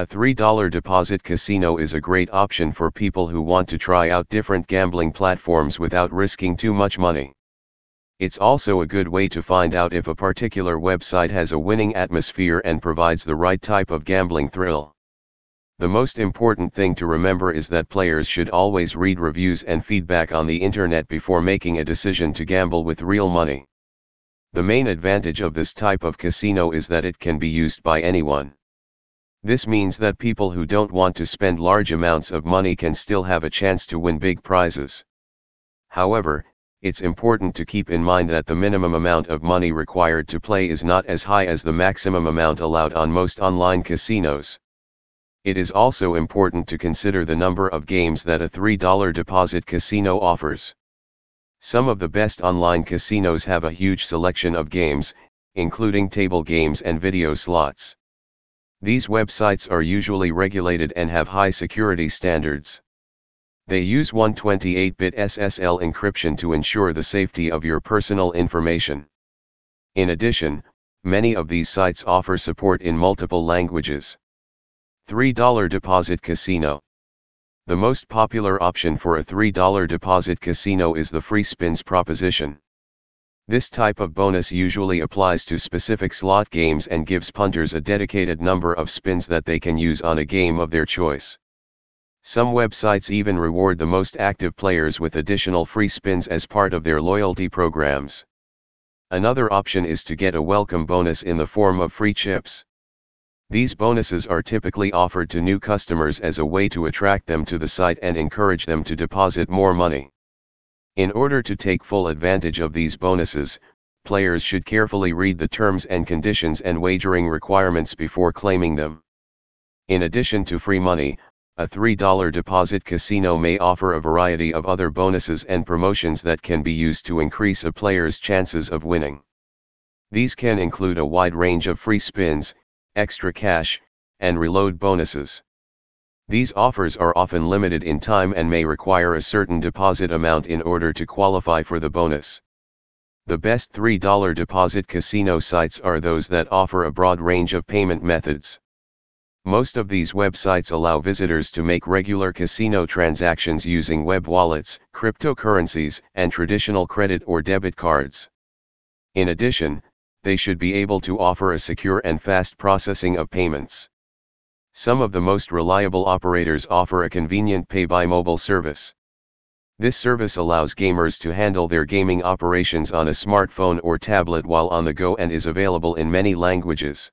A $3 deposit casino is a great option for people who want to try out different gambling platforms without risking too much money. It's also a good way to find out if a particular website has a winning atmosphere and provides the right type of gambling thrill. The most important thing to remember is that players should always read reviews and feedback on the internet before making a decision to gamble with real money. The main advantage of this type of casino is that it can be used by anyone. This means that people who don't want to spend large amounts of money can still have a chance to win big prizes. However, it's important to keep in mind that the minimum amount of money required to play is not as high as the maximum amount allowed on most online casinos. It is also important to consider the number of games that a $3 deposit casino offers. Some of the best online casinos have a huge selection of games, including table games and video slots. These websites are usually regulated and have high security standards. They use 128-bit SSL encryption to ensure the safety of your personal information. In addition, many of these sites offer support in multiple languages. $3 Deposit Casino The most popular option for a $3 deposit casino is the free spins proposition. This type of bonus usually applies to specific slot games and gives punters a dedicated number of spins that they can use on a game of their choice. Some websites even reward the most active players with additional free spins as part of their loyalty programs. Another option is to get a welcome bonus in the form of free chips. These bonuses are typically offered to new customers as a way to attract them to the site and encourage them to deposit more money. In order to take full advantage of these bonuses, players should carefully read the terms and conditions and wagering requirements before claiming them. In addition to free money, a $3 deposit casino may offer a variety of other bonuses and promotions that can be used to increase a player's chances of winning. These can include a wide range of free spins, extra cash, and reload bonuses. These offers are often limited in time and may require a certain deposit amount in order to qualify for the bonus. The best $3 deposit casino sites are those that offer a broad range of payment methods. Most of these websites allow visitors to make regular casino transactions using web wallets, cryptocurrencies, and traditional credit or debit cards. In addition, they should be able to offer a secure and fast processing of payments. Some of the most reliable operators offer a convenient pay by mobile service. This service allows gamers to handle their gaming operations on a smartphone or tablet while on the go and is available in many languages.